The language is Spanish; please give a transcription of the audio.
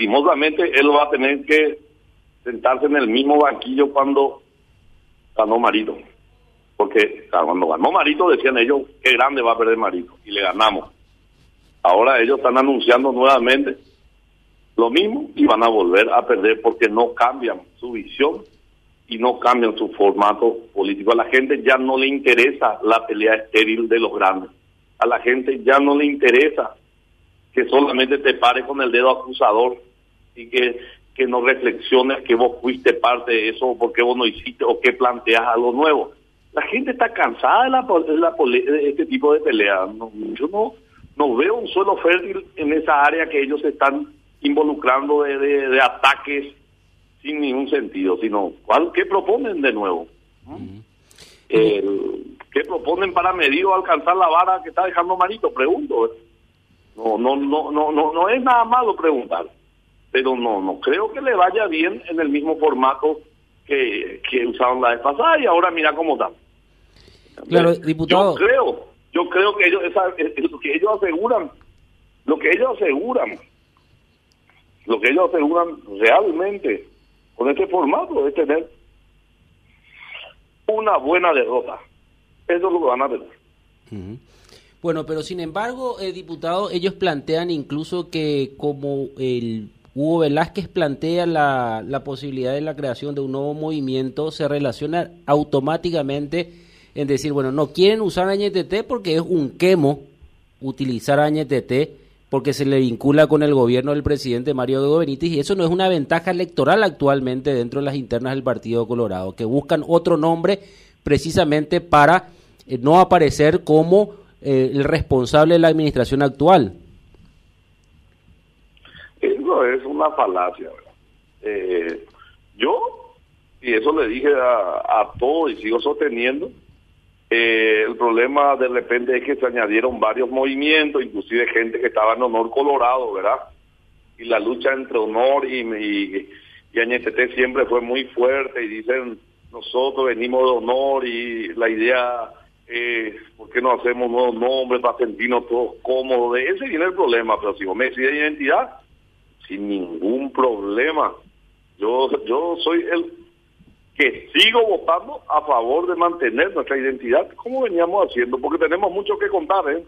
lastimosamente él va a tener que sentarse en el mismo banquillo cuando ganó Marito. Porque cuando ganó Marito decían ellos, qué grande va a perder Marito. Y le ganamos. Ahora ellos están anunciando nuevamente lo mismo y van a volver a perder porque no cambian su visión y no cambian su formato político. A la gente ya no le interesa la pelea estéril de los grandes. A la gente ya no le interesa que solamente te pare con el dedo acusador y que, que no reflexiones que vos fuiste parte de eso o porque vos no hiciste o que planteas algo nuevo. La gente está cansada de, la, de, este tipo de pelea. yo no, no veo un suelo fértil en esa área que ellos están involucrando de, de, ataques sin ningún sentido, sino ¿cuál, ¿qué proponen de nuevo? ¿Qué proponen para medir o alcanzar la vara que está dejando Marito? Pregunto. ¿eh? No, no, no, no, no, no es nada malo preguntar, pero no, no creo que le vaya bien en el mismo formato que, que usaron la vez pasada y ahora mira cómo están. Claro, diputado. Yo creo, yo creo que ellos, esa, lo que ellos aseguran, lo que ellos aseguran, lo que ellos aseguran realmente con este formato es tener una buena derrota. Eso es lo que van a tener. Bueno, pero sin embargo, eh, diputado, ellos plantean incluso que como el Hugo Velázquez plantea la, la posibilidad de la creación de un nuevo movimiento, se relaciona automáticamente en decir, bueno, no quieren usar Añetete porque es un quemo utilizar Añetete porque se le vincula con el gobierno del presidente Mario de Benítez y eso no es una ventaja electoral actualmente dentro de las internas del Partido Colorado, que buscan otro nombre precisamente para eh, no aparecer como eh, el responsable de la administración actual. Es una falacia. Eh, yo, y eso le dije a, a todos y sigo sosteniendo, eh, el problema de repente es que se añadieron varios movimientos, inclusive gente que estaba en Honor Colorado, ¿verdad? Y la lucha entre Honor y, y, y siempre fue muy fuerte y dicen, nosotros venimos de Honor y la idea eh, ¿por qué no hacemos nuevos nombres para sentirnos todos cómodos? Ese viene el problema, pero si vos me decís de identidad, sin ningún problema. Yo, yo soy el que sigo votando a favor de mantener nuestra identidad como veníamos haciendo, porque tenemos mucho que contar, ¿eh?